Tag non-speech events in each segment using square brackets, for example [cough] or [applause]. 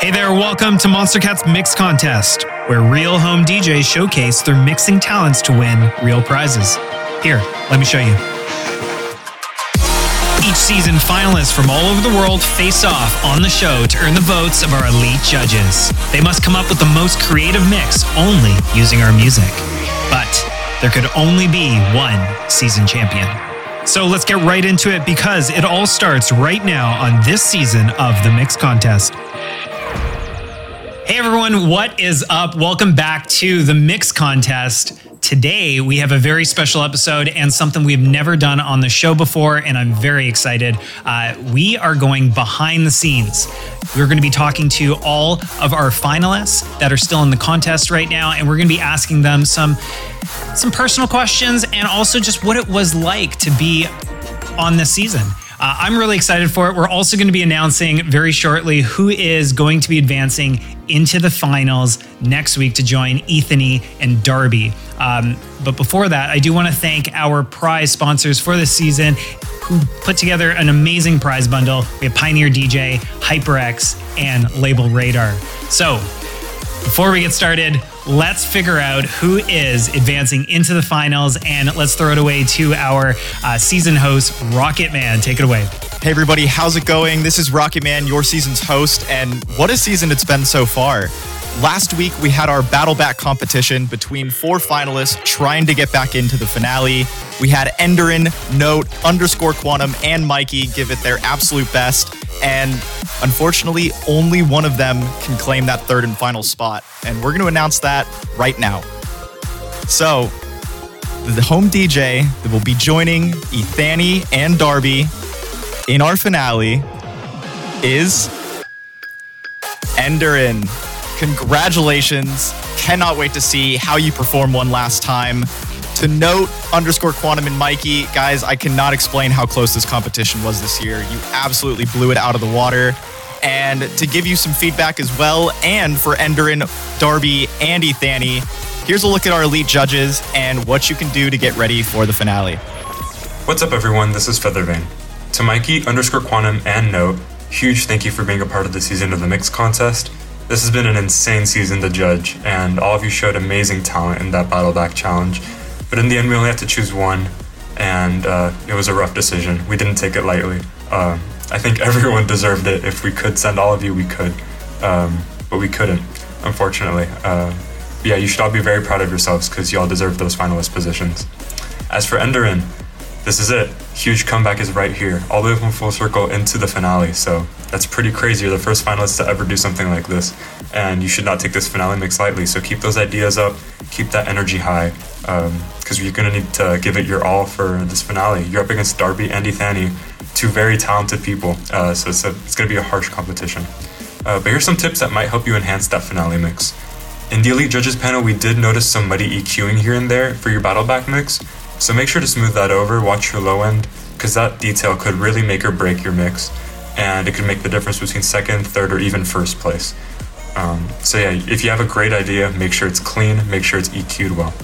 Hey there, welcome to Monstercat's Mix Contest, where real home DJs showcase their mixing talents to win real prizes. Here, let me show you. Each season, finalists from all over the world face off on the show to earn the votes of our elite judges. They must come up with the most creative mix only using our music. But there could only be one season champion. So let's get right into it because it all starts right now on this season of the Mix Contest. Hey everyone, what is up? Welcome back to the Mix Contest. Today we have a very special episode and something we've never done on the show before, and I'm very excited. Uh, we are going behind the scenes. We're going to be talking to all of our finalists that are still in the contest right now, and we're going to be asking them some some personal questions and also just what it was like to be on this season. Uh, I'm really excited for it. We're also going to be announcing very shortly who is going to be advancing into the finals next week to join Ethani and Darby. Um, but before that, I do want to thank our prize sponsors for this season who put together an amazing prize bundle. We have Pioneer DJ, HyperX, and LabelRadar. So before we get started, let's figure out who is advancing into the finals and let's throw it away to our uh, season host, Rocketman. Take it away. Hey, everybody, how's it going? This is Rocketman, your season's host, and what a season it's been so far. Last week, we had our battle back competition between four finalists trying to get back into the finale. We had Endaren, Note, underscore Quantum, and Mikei give it their absolute best. And unfortunately, only one of them can claim that third and final spot. And we're going to announce that right now. So, the home DJ that will be joining Ethani and Darby in our finale is Endaren. Congratulations. Cannot wait to see how you perform one last time. To note, underscore quantum and Mikei, guys, I cannot explain how close this competition was this year. You absolutely blew it out of the water. And to give you some feedback as well, and for Endaren, Darby, and Ethani, here's a look at our elite judges and what you can do to get ready for the finale. What's up, everyone? This is Feathervane. To Mikei, underscore quantum, and Note, huge thank you for being a part of the season of the Mix Contest. This has been an insane season to judge, and all of you showed amazing talent in that Battle Back Challenge. But in the end, we only had to choose one, and uh, it was a rough decision. We didn't take it lightly. Uh, I think [laughs] everyone deserved it. If we could send all of you, we could. Um, but we couldn't, unfortunately. Uh, yeah, you should all be very proud of yourselves because you all deserve those finalist positions. As for Endaren, this is it. Huge comeback is right here, all the way from full circle into the finale. So that's pretty crazy. You're the first finalist to ever do something like this, and you should not take this finale mix lightly. So keep those ideas up, keep that energy high, because you're gonna need to give it your all for this finale. You're up against Darby and Ethani, two very talented people. Uh, so it's, it's gonna be a harsh competition. Uh, but here's some tips that might help you enhance that finale mix. In the Elite Judges panel, we did notice some muddy EQing here and there for your battle back mix, so make sure to smooth that over, watch your low end, because that detail could really make or break your mix, and it could make the difference between second, third, or even first place. Um, so yeah, if you have a great idea, make sure it's clean, make sure it's EQ'd well.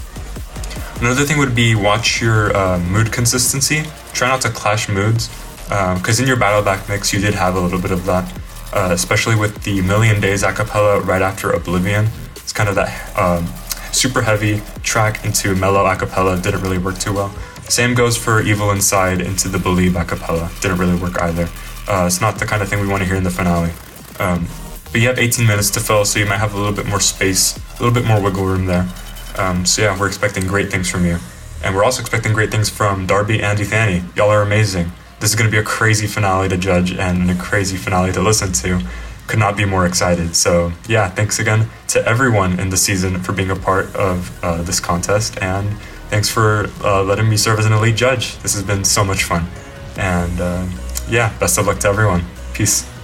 Another thing would be watch your uh, mood consistency. Try not to clash moods, because um, in your battle back mix you did have a little bit of that, uh, especially with the Million Days acapella right after Oblivion. It's kind of that um, super heavy track into mellow acapella didn't really work too well. Same goes for Evil Inside into the Believe acapella. Didn't really work either. Uh, it's not the kind of thing we want to hear in the finale. Um, but you have 18 minutes to fill, so you might have a little bit more space, a little bit more wiggle room there. Um, so yeah, we're expecting great things from you. And we're also expecting great things from Darby and Ethani. Y'all are amazing. This is going to be a crazy finale to judge and a crazy finale to listen to could not be more excited. So, yeah, thanks again to everyone in the season for being a part of uh, this contest. And thanks for uh, letting me serve as an elite judge. This has been so much fun. And uh, yeah, best of luck to everyone. Peace.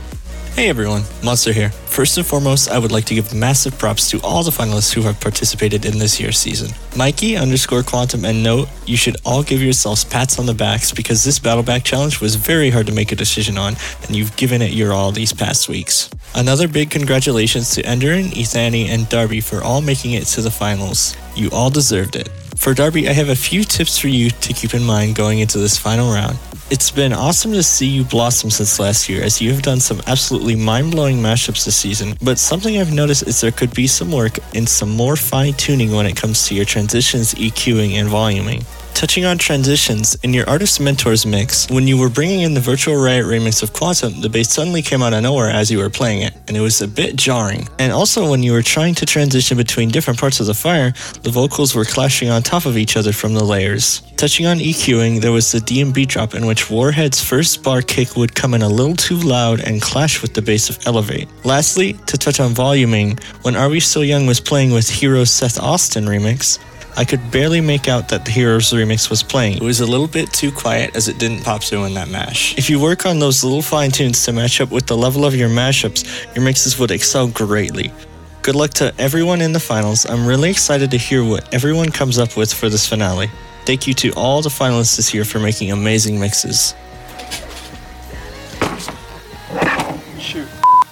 Hey everyone, Monst3r here. First and foremost, I would like to give massive props to all the finalists who have participated in this year's season. Mikei underscore Quantum and Note, you should all give yourselves pats on the backs because this Battle Back challenge was very hard to make a decision on, and you've given it your all these past weeks. Another big congratulations to Endaren, Ethani, and Darby for all making it to the finals. You all deserved it. For Darby, I have a few tips for you to keep in mind going into this final round. It's been awesome to see you blossom since last year, as you have done some absolutely mind blowing mashups this season. But something I've noticed is there could be some work and some more fine tuning when it comes to your transitions, EQing, and voluming. Touching on transitions, in your Artist Mentors mix, when you were bringing in the Virtual Riot remix of Quantum, the bass suddenly came out of nowhere as you were playing it, and it was a bit jarring. And also, when you were trying to transition between different parts of the fire, the vocals were clashing on top of each other from the layers. Touching on EQing, there was the DMB drop in which Warhead's first bar kick would come in a little too loud and clash with the bass of Elevate. Lastly, to touch on voluming, when Are We Still Young was playing with Hero's Seth Austin remix, I could barely make out that the Heroes remix was playing. It was a little bit too quiet as it didn't pop through in that mash. If you work on those little fine tunes to match up with the level of your mashups, your mixes would excel greatly. Good luck to everyone in the finals. I'm really excited to hear what everyone comes up with for this finale. Thank you to all the finalists this year for making amazing mixes.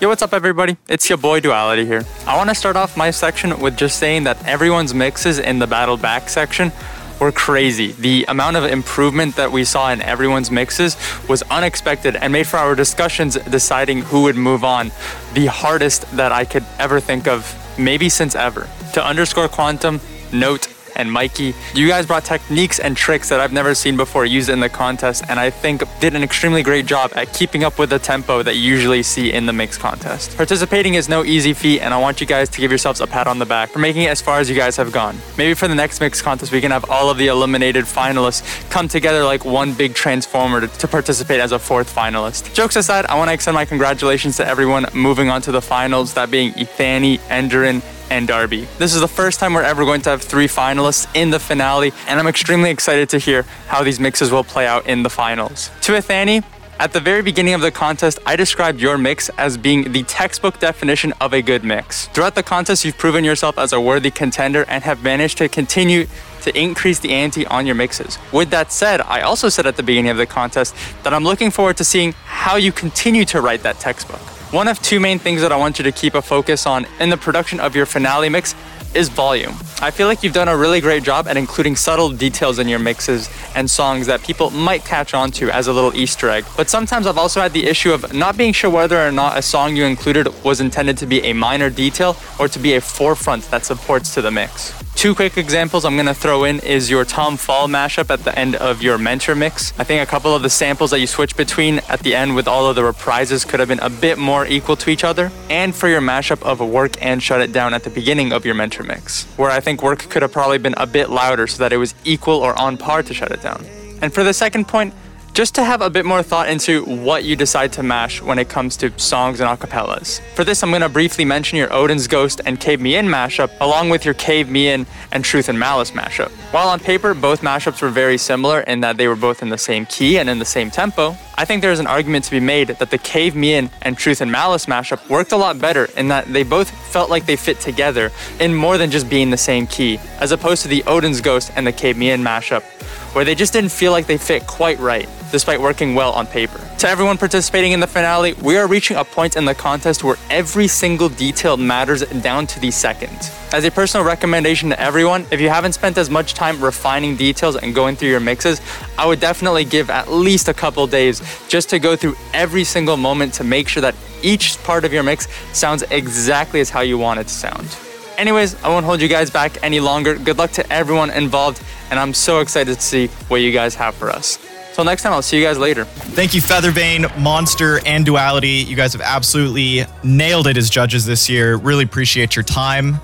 Yo, what's up, everybody? It's your boy Duality here. I want to start off my section with just saying that everyone's mixes in the Battle Back section were crazy. The amount of improvement that we saw in everyone's mixes was unexpected and made for our discussions deciding who would move on the hardest that I could ever think of, maybe since ever. To underscore quantum, note and Mikei. You guys brought techniques and tricks that I've never seen before used in the contest, and I think did an extremely great job at keeping up with the tempo that you usually see in the mix contest. Participating is no easy feat, and I want you guys to give yourselves a pat on the back for making it as far as you guys have gone. Maybe for the next mix contest, we can have all of the eliminated finalists come together like one big transformer to, to participate as a fourth finalist. Jokes aside, I want to extend my congratulations to everyone moving on to the finals, that being Ethani, Endaren, and Darby. This is the first time we're ever going to have three finalists in the finale, and I'm extremely excited to hear how these mixes will play out in the finals. To Ethani, at the very beginning of the contest, I described your mix as being the textbook definition of a good mix. Throughout the contest, you've proven yourself as a worthy contender and have managed to continue to increase the ante on your mixes. With that said, I also said at the beginning of the contest that I'm looking forward to seeing how you continue to write that textbook. One of two main things that I want you to keep a focus on in the production of your finale mix is volume. I feel like you've done a really great job at including subtle details in your mixes and songs that people might catch on to as a little Easter egg. But sometimes I've also had the issue of not being sure whether or not a song you included was intended to be a minor detail or to be a forefront that supports to the mix. Two quick examples I'm gonna throw in is your Tom Fall mashup at the end of your Mentor mix. I think a couple of the samples that you switch between at the end with all of the reprises could have been a bit more equal to each other. And for your mashup of Work and Shut It Down at the beginning of your Mentor mix, where I think Work could have probably been a bit louder so that it was equal or on par to Shut It Down. And for the second point, just to have a bit more thought into what you decide to mash when it comes to songs and acapellas. For this, I'm going to briefly mention your Odin's Ghost and Cave Me In mashup, along with your Cave Me In and Truth and Malice mashup. While on paper, both mashups were very similar in that they were both in the same key and in the same tempo, I think there's an argument to be made that the Cave Me In and Truth and Malice mashup worked a lot better in that they both felt like they fit together in more than just being the same key, as opposed to the Odin's Ghost and the Cave Me In mashup, where they just didn't feel like they fit quite right, despite working well on paper. To everyone participating in the finale, we are reaching a point in the contest where every single detail matters down to the second. As a personal recommendation to everyone, if you haven't spent as much time refining details and going through your mixes, I would definitely give at least a couple days just to go through every single moment to make sure that each part of your mix sounds exactly as how you want it to sound. Anyways, I won't hold you guys back any longer. Good luck to everyone involved, and I'm so excited to see what you guys have for us. Till next time, I'll see you guys later. Thank you, Feathervane, Monst3r, and Duality. You guys have absolutely nailed it as judges this year. Really appreciate your time.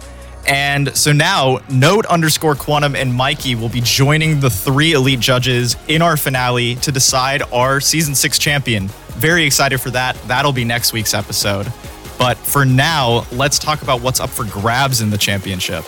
And so now, Note underscore Quantum and Mikei will be joining the three elite judges in our finale to decide our season six champion. Very excited for that. That'll be next week's episode. But for now, let's talk about what's up for grabs in the championship.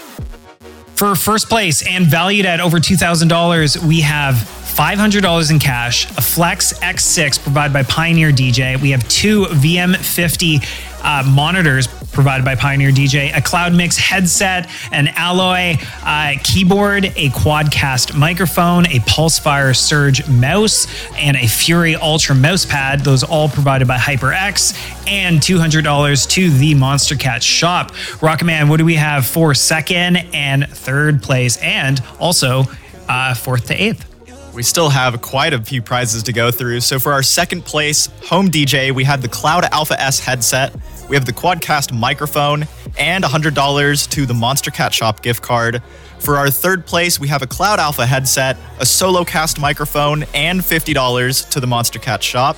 For first place and valued at over $2,000, we have $500 in cash, a Flex X6 provided by Pioneer DJ. We have two VM50 uh, monitors provided by Pioneer DJ, a Cloud Mix headset, an Alloy uh, keyboard, a Quadcast microphone, a Pulsefire Surge mouse, and a Fury Ultra mouse pad. Those all provided by HyperX, and $200 to the Monstercat shop. Rocketman, what do we have for second and third place, and also uh, fourth to eighth? We still have quite a few prizes to go through. So for our second place home DJ, we have the Cloud Alpha S headset, we have the Quadcast microphone, and $100 to the Monstercat Shop gift card. For our third place, we have a Cloud Alpha headset, a Solocast microphone, and $50 to the Monstercat Shop.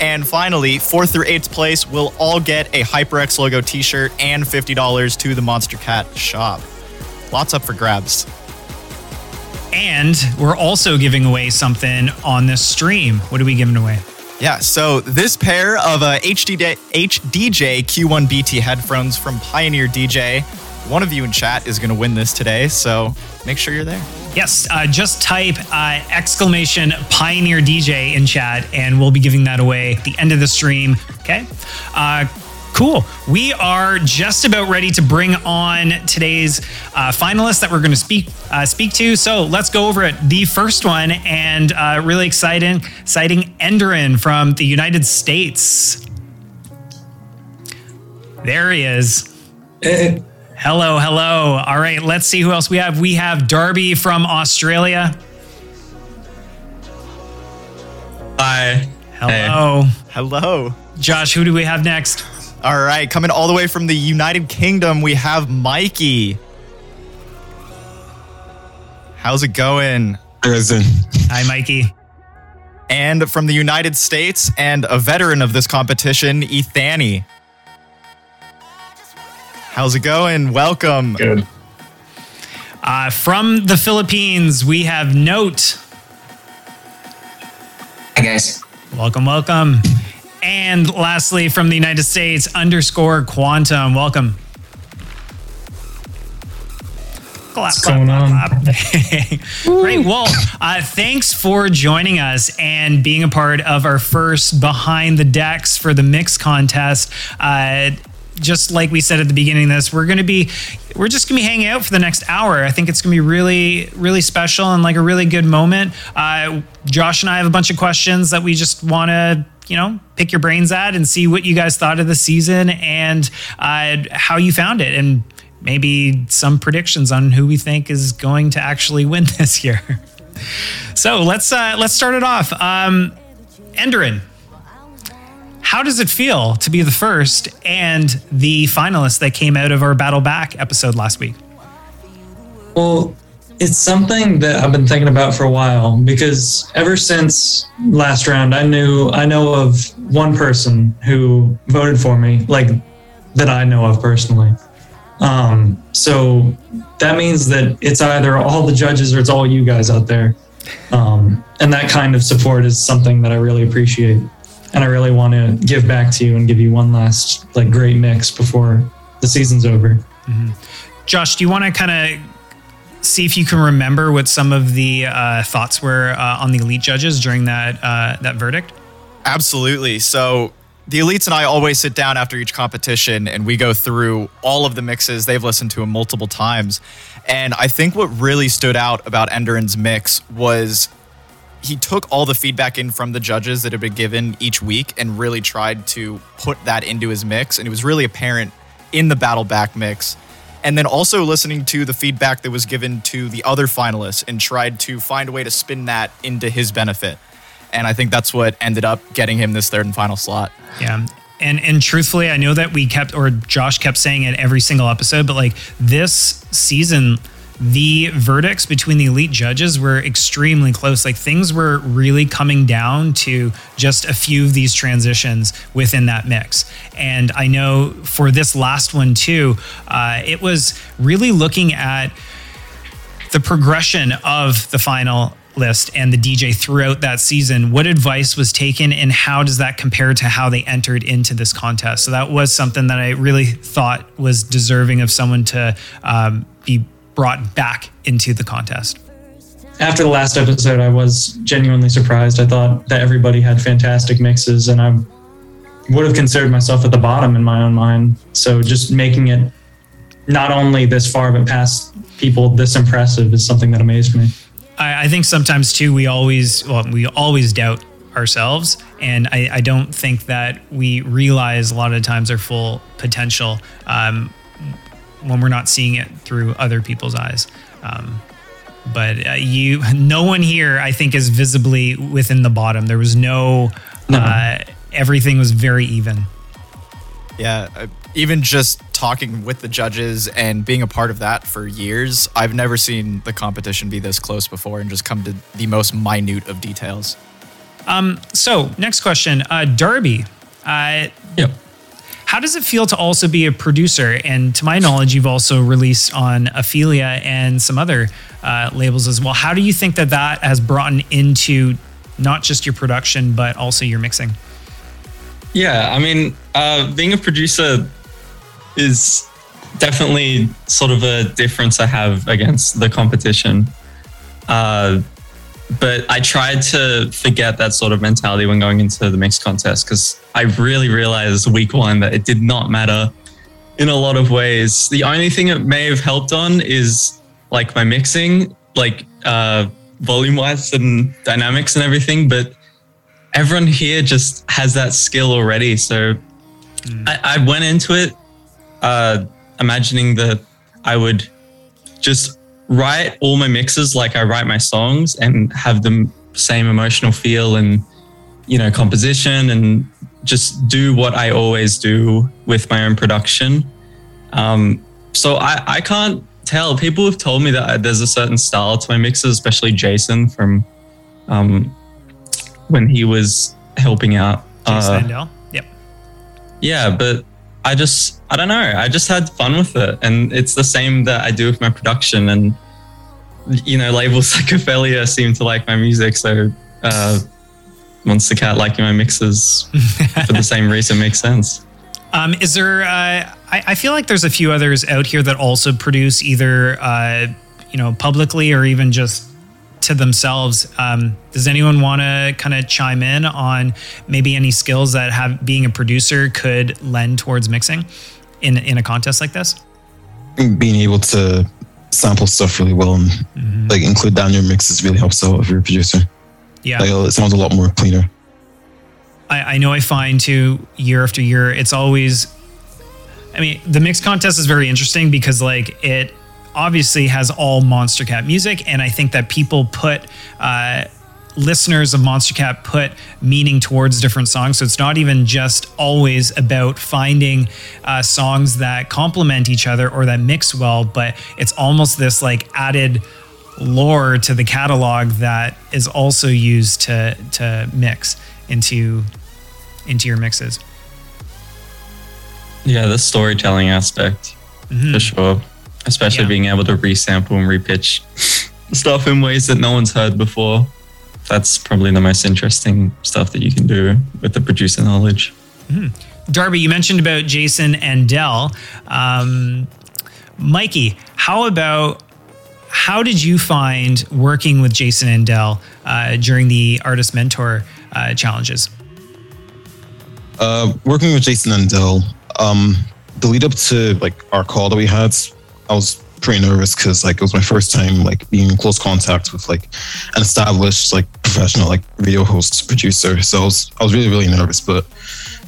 And finally, fourth through eighth place will all get a HyperX logo t shirt and $50 to the Monstercat Shop. Lots up for grabs. And we're also giving away something on this stream. What are we giving away? Yeah, so this pair of uh, HD HDJ Q1BT headphones from Pioneer DJ, one of you in chat is going to win this today, so make sure you're there. Yes, uh, just type uh, exclamation Pioneer DJ in chat, and we'll be giving that away at the end of the stream. Okay. Uh, Cool. We are just about ready to bring on today's uh, finalists that we're going to speak uh, speak to. So let's go over it. The first one, and uh, really exciting, exciting Endaren from the United States. There he is. Hello, hello. All right, let's see who else we have. We have Darby from Australia. Hi. Hello. Hey. Hello. Josh, who do we have next? All right, coming all the way from the United Kingdom, we have Mikei. How's it going? Prison. Hi, Mikei. And from the United States, and a veteran of this competition, Ethani. How's it going? Welcome. Good. Uh, from the Philippines, we have Note. Hi, guys. Welcome, welcome. And lastly, from the United States, underscore quantum. Welcome. Clap, What's going clap, on? [laughs] Great. Well, uh, thanks for joining us and being a part of our first behind the decks for the mix contest. Uh, just like we said at the beginning of this, we're going to be, we're just going to be hanging out for the next hour. I think it's going to be really, really special and like a really good moment. Uh, Josh and I have a bunch of questions that we just want to you know pick your brains at and see what you guys thought of the season and uh, how you found it and maybe some predictions on who we think is going to actually win [laughs] this year. So let's uh, let's start it off. Um, Endaren how does it feel to be the first and the finalist that came out of our battle back episode last week? Well it's something that I've been thinking about for a while because ever since last round, I knew I know of one person who voted for me, like that I know of personally. Um, so that means that it's either all the judges or it's all you guys out there. Um, and that kind of support is something that I really appreciate. And I really want to give back to you and give you one last like great mix before the season's over. Mm-hmm. Josh, do you want to kind of see if you can remember what some of the uh, thoughts were uh, on the elite judges during that uh, that verdict. Absolutely. So the elites and I always sit down after each competition and we go through all of the mixes. They've listened to them multiple times, and I think what really stood out about Endaren's mix was he took all the feedback in from the judges that had been given each week and really tried to put that into his mix, and it was really apparent in the battle back mix and then also listening to the feedback that was given to the other finalists and tried to find a way to spin that into his benefit. And I think that's what ended up getting him this third and final slot. Yeah. And and truthfully, I know that we kept or Josh kept saying it every single episode, but like this season the verdicts between the elite judges were extremely close. Like things were really coming down to just a few of these transitions within that mix. And I know for this last one too, uh, it was really looking at the progression of the final list and the DJ throughout that season. What advice was taken, and how does that compare to how they entered into this contest? So that was something that I really thought was deserving of someone to um, be brought back into the contest. after the last episode, I was genuinely surprised. I thought that everybody had fantastic mixes, and I would have considered myself at the bottom in my own mind. So just making it not only this far, but past people this impressive is something that amazed me. I, I think sometimes too, we always, well, we always doubt ourselves. And I, I don't think that we realize a lot of times our full potential um, when we're not seeing it through other people's eyes. Um, but uh, you, [laughs] no one here, I think, is visibly within the bottom. There was no, No. Uh, everything was very even. Yeah, uh, even just talking with the judges and being a part of that for years, I've never seen the competition be this close before and just come to the most minute of details. Um, So, next question, uh, Darby. Uh, Yep. How does it feel to also be a producer? And to my knowledge, you've also released on Ophelia and some other uh, labels as well. How do you think that that has brought into not just your production, but also your mixing? Yeah, I mean, uh, being a producer is definitely sort of a difference I have against the competition. Uh, but I tried to forget that sort of mentality when going into the mix contest because I really realized week one that it did not matter in a lot of ways. The only thing it may have helped on is like my mixing, like uh, volume wise and dynamics and everything. But everyone here just has that skill already. So I, I went into it uh, imagining that I would just write all my mixes like I write my songs and have the same emotional feel and you know composition and just do what I always do with my own production. Um, so I, I can't tell. People have told me that there's a certain style to my mixes, especially Jason from um, when he was helping out. Jason Uh? Yep. yeah, but I just I don't know. I just had fun with it, and it's the same that I do with my production. And you know, labels [laughs] like Ophelia seem to like my music, so uh, Monstercat liking my mixes for the same reason makes sense. [laughs] Um, is there? Uh, I, I feel like there's a few others out here that also produce either, uh, you know, publicly or even just to themselves. Um, does anyone want to kind of chime in on maybe any skills that have being a producer could lend towards mixing in in a contest like this? being able to sample stuff really well and like include that in your mixes really helps out if you're a producer. Yeah. Like it sounds a lot more cleaner. I, I know I find too year after year, it's always. I mean, the mix contest is very interesting because like it obviously has all Monstercat music, and I think that people put. Uh, listeners of Monstercat put meaning towards different songs. So it's not even just always about finding uh, songs that complement each other or that mix well, but it's almost this like added lore to the catalog that is also used to to mix into into your mixes. Yeah, the storytelling aspect for sure, especially Yeah. being able to resample and repitch stuff in ways that no one's heard before. That's probably the most interesting stuff that you can do with the producer knowledge. Darby, you mentioned about Jason and Dell. Um, Mikei, how about how did you find working with Jason and Dell uh, during the artist mentor uh, challenges? Uh, working with Jason and Dell, um, the lead up to like our call that we had, I was pretty nervous because like it was my first time like being in close contact with like an established like professional like radio host producer. So I was I was really really nervous, but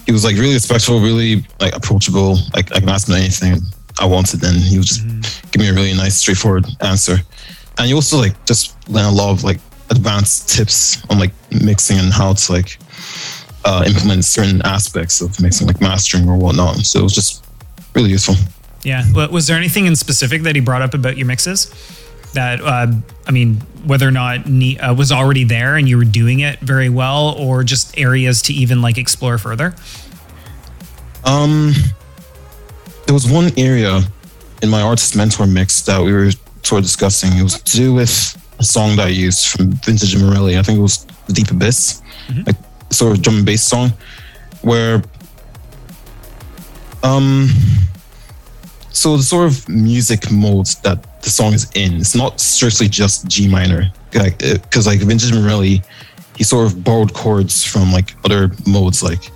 he was like really respectful, really like approachable. Like I can ask him anything I wanted, and he would just give me a really nice, straightforward answer. And he also like just lent a lot of like advanced tips on like mixing and how to like uh, implement certain aspects of mixing, like mastering or whatnot. So it was just really useful. Yeah. Wa- Was there anything in specific that he brought up about your mixes that, uh, I mean, whether or not ne- uh, was already there and you were doing it very well, or just areas to even like explore further? Um, there was one area in my artist mentor mix that we were sort of discussing. It was to do with a song that I used from Vintage and Morelli. I think it was The Deep Abyss, like sort of drum and bass song, where um, so the sort of music mode that the song is in, it's not strictly just G minor. like because like Vintage Morelli, he sort of borrowed chords from like other modes like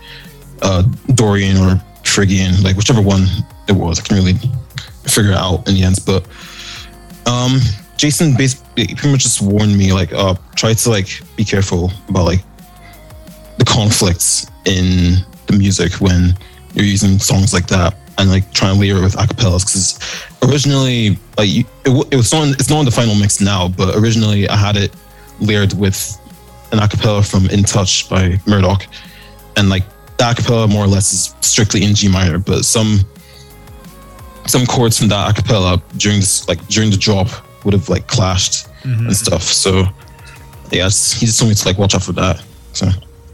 uh, Dorian or Phrygian, like whichever one it was. I can really figure it out in the end. But um, Jason basically pretty much just warned me like, uh, try to like be careful about like the conflicts in the music when you're using songs like that and like trying to layer it with acapellas because originally like you, it, it was on it's not on the final mix now but originally i had it layered with an acapella from in touch by murdoch and like the acapella more or less is strictly in g minor but some some chords from that acapella during this like during the drop would have like clashed Mhm. and stuff so yeah he just told me to like watch out for that so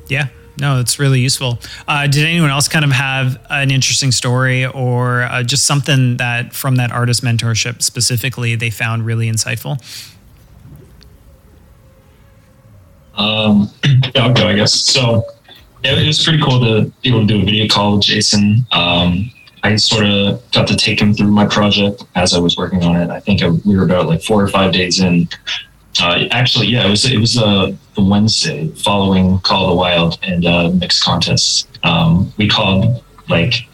Yeah. No, it's really useful. Uh, did anyone else kind of have an interesting story or uh, just something that from that artist mentorship specifically they found really insightful? Um, [clears throat] yeah, I'll go, I guess. So it was pretty cool to be able to do a video call with Jason. Um, I sort of got to take him through my project as I was working on it. I think I, we were about like four or five days in. Uh, actually, yeah, it was it was uh, the Wednesday following Call of the Wild and uh, mixed contests. Um, we called like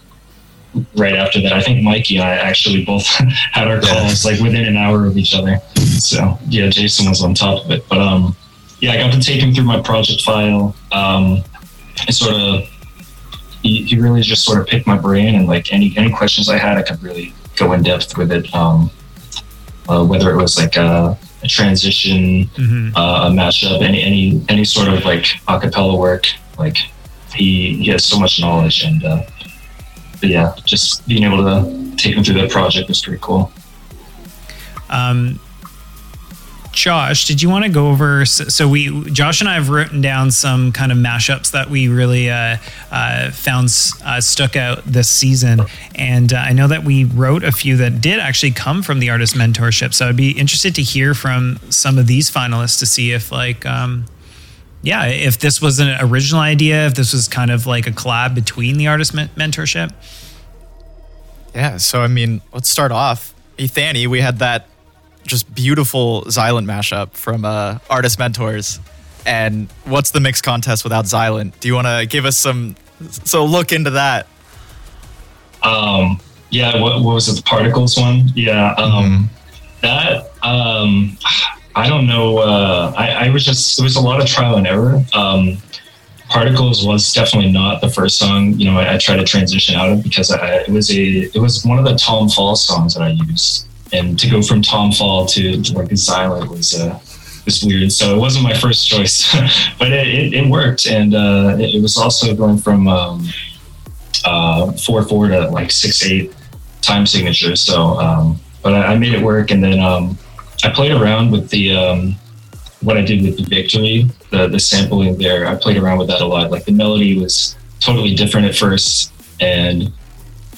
right after that. I think Mikei and I actually both [laughs] had our calls like within an hour of each other. So yeah, Jason was on top of it. But um, yeah, I got to take him through my project file. Um, and sort of, he, he really just sort of picked my brain and like any any questions I had, I could really go in depth with it. Um, uh, whether it was like a, a transition, Mhm. uh, a mashup, any any any sort of like acapella work, like he he has so much knowledge and. Uh, but yeah, just being able to take him through that project was pretty cool. Um, Josh, did you want to go over? So, we, Josh and I have written down some kind of mashups that we really uh, uh, found uh, stuck out this season, and uh, I know that we wrote a few that did actually come from the artist mentorship. So I'd be interested to hear from some of these finalists to see if like. Um, yeah, if this was an original idea, if this was kind of like a collab between the artist men- mentorship. Yeah, so I mean, let's start off. Ethani, we had that just beautiful Xylent mashup from uh, Artist Mentors. And what's the mix contest without Xylent? Do you want to give us some so look into that? Um, yeah, what, what was it? The particles one? Yeah. Um, That um, I don't know. Uh, I, I was just there was a lot of trial and error. Um, particles was definitely not the first song. You know, I, I tried to transition out of because I, it was a it was one of the Tom Fall songs that I used, and to go from Tom Fall to, like Xylent was. Uh, was weird, so it wasn't my first choice, [laughs] but it, it, it worked, and uh, it, it was also going from um, uh, four four to like six eight time signature. So, um, but I, I made it work, and then um, I played around with the um, what I did with the victory, the the sampling there. I played around with that a lot. Like the melody was totally different at first, and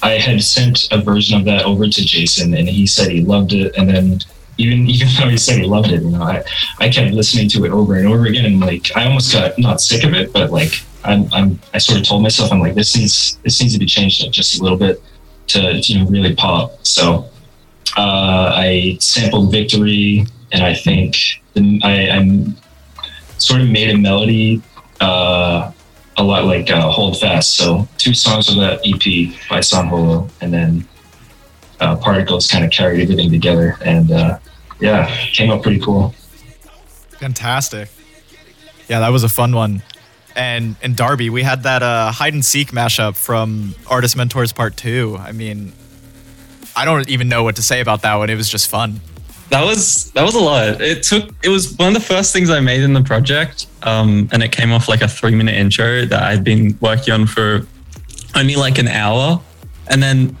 I had sent a version of that over to Jason, and he said he loved it. And then even [laughs] even though he said he loved it, you know, I I kept listening to it over and over again, and like I almost got not sick of it, but like I'm, I'm I sort of told myself I'm like this needs this needs to be changed just a little bit to you know really pop. So uh, I sampled Victory, and I think the, I, I'm sort of made a melody uh, a lot like uh, Hold Fast. So two songs of that EP by San Holo, and then uh, Particles kind of carried everything together, and uh, yeah, came out pretty cool. Fantastic. Yeah, that was a fun one. And in Darby, we had that uh, hide and seek mashup from Artist Mentors Part 2. I mean, I don't even know what to say about that one. It was just fun. That was that was a lot. It took it was one of the first things I made in the project, um, and it came off like a three minute intro that I'd been working on for only like an hour, and then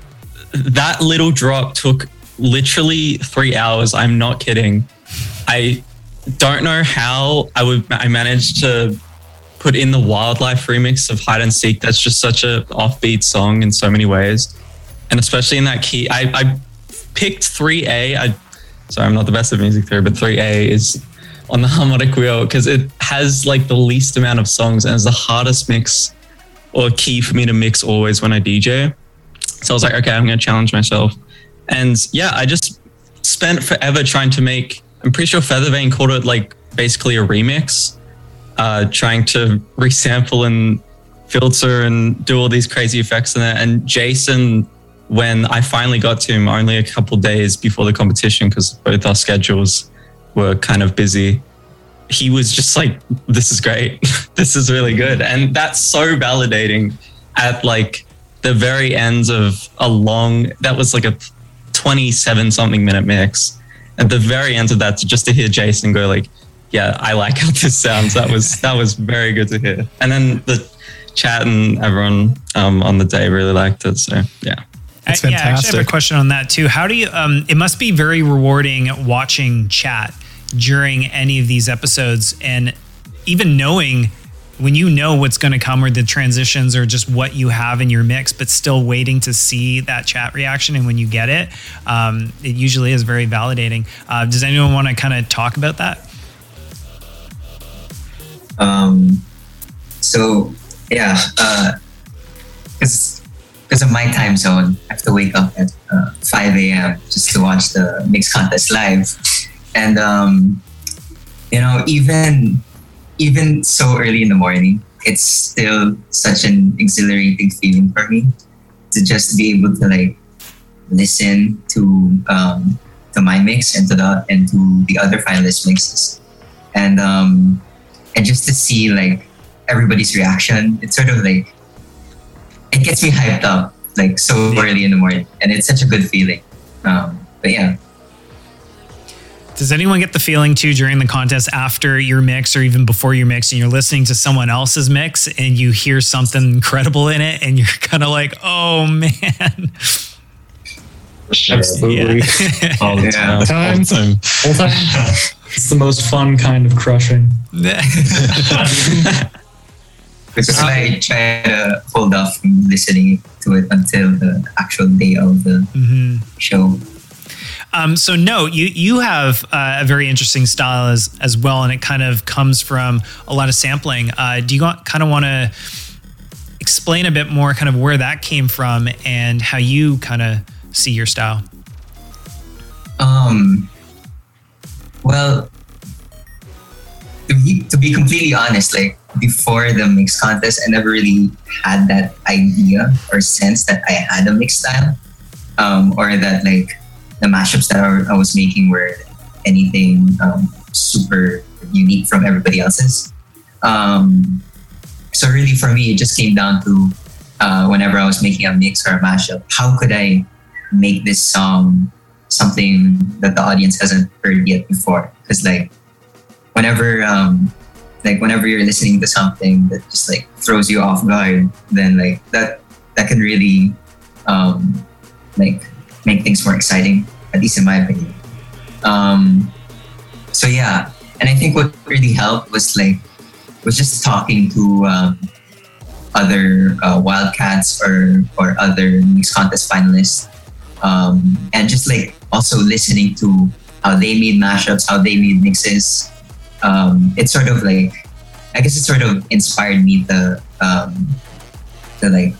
that little drop took literally three hours. I'm not kidding. I don't know how I would I managed to put in the wildlife remix of hide and seek. That's just such a offbeat song in so many ways, and especially in that key. I, I picked three A. I sorry, I'm not the best at music theory, but three A is on the harmonic wheel because it has like the least amount of songs and it's the hardest mix or key for me to mix always when I DJ. So I was like, okay, I'm going to challenge myself. And yeah, I just spent forever trying to make, I'm pretty sure Feathervane called it like basically a remix, uh, trying to resample and filter and do all these crazy effects in it. And Jason, when I finally got to him only a couple days before the competition, because both our schedules were kind of busy, he was just like, "This is great. [laughs] this is really good," and that's so validating. At like the very ends of a long, that was like a twenty-seven something minute mix. At the very end of that, just to hear Jason go like, "Yeah, I like how this sounds." That was that was very good to hear. And then the chat and everyone um, on the day really liked it. So yeah. It's yeah, I actually have a question on that too. How do you? Um, it must be very rewarding watching chat during any of these episodes, and even knowing when you know what's going to come or the transitions or just what you have in your mix, but still waiting to see that chat reaction. And when you get it, um, it usually is very validating. Uh, does anyone want to kind of talk about that? Um, so yeah, because uh, because of my time zone, I have to wake up at uh, 5 a.m. just to watch the mix contest live, and um, you know even even so early in the morning, it's still such an exhilarating feeling for me to just be able to like listen to um, to my mix and to the and to the other finalist mixes, and um, and just to see like everybody's reaction. It's sort of like it gets me hyped up like so early in the morning, and it's such a good feeling. Um, but yeah. Does anyone get the feeling too during the contest after your mix or even before your mix and you're listening to someone else's mix and you hear something incredible in it and you're [laughs] kind of like, oh man. Absolutely. Yeah. [laughs] All the time. All the time. All the time. it's the most fun kind of crushing. [laughs] because I try to hold off from listening to it until the actual day of the mm-hmm. show. Um, so no, you you have uh, a very interesting style as as well, and it kind of comes from a lot of sampling. Uh, do you want, kind of want to explain a bit more, kind of where that came from, and how you kind of see your style? Um. Well, to be to be completely honest, like before the mix contest, I never really had that idea or sense that I had a mix style, um, or that like the mashups that I, was making were anything um, super unique from everybody else's. Um, so really, for me, it just came down to uh, whenever I was making a mix or a mashup, how could I make this song something that the audience hasn't heard yet before? Because like whenever um, like whenever you're listening to something that just like throws you off guard, then like that that can really um, like make things more exciting, at least in my opinion. Um, so yeah, and I think what really helped was like was just talking to um, other uh, Wildcats or or other mix contest finalists, um, and just like also listening to how they made mashups, how they made mixes, um, it sort of like I guess it sort of inspired me to um, to like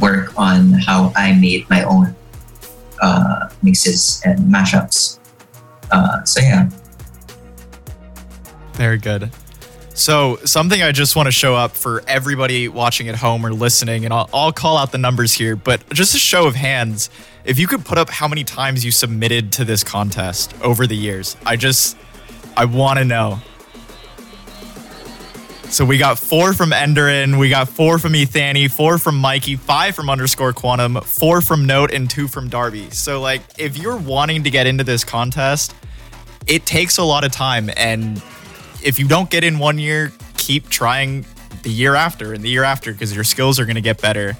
work on how I made my own uh, mixes and mashups. Uh, so yeah. Very good. So something I just want to show up for everybody watching at home or listening, and I'll, I'll call out the numbers here, but just a show of hands. If you could put up how many times you submitted to this contest over the years, I just I want to know. So we got four from Endaren, we got four from Ethani, four from Mikei, five from underscore quantum, four from Note, and two from Darby. So like if you're wanting to get into this contest, it takes a lot of time. And if you don't get in one year, keep trying the year after and the year after because your skills are gonna get better.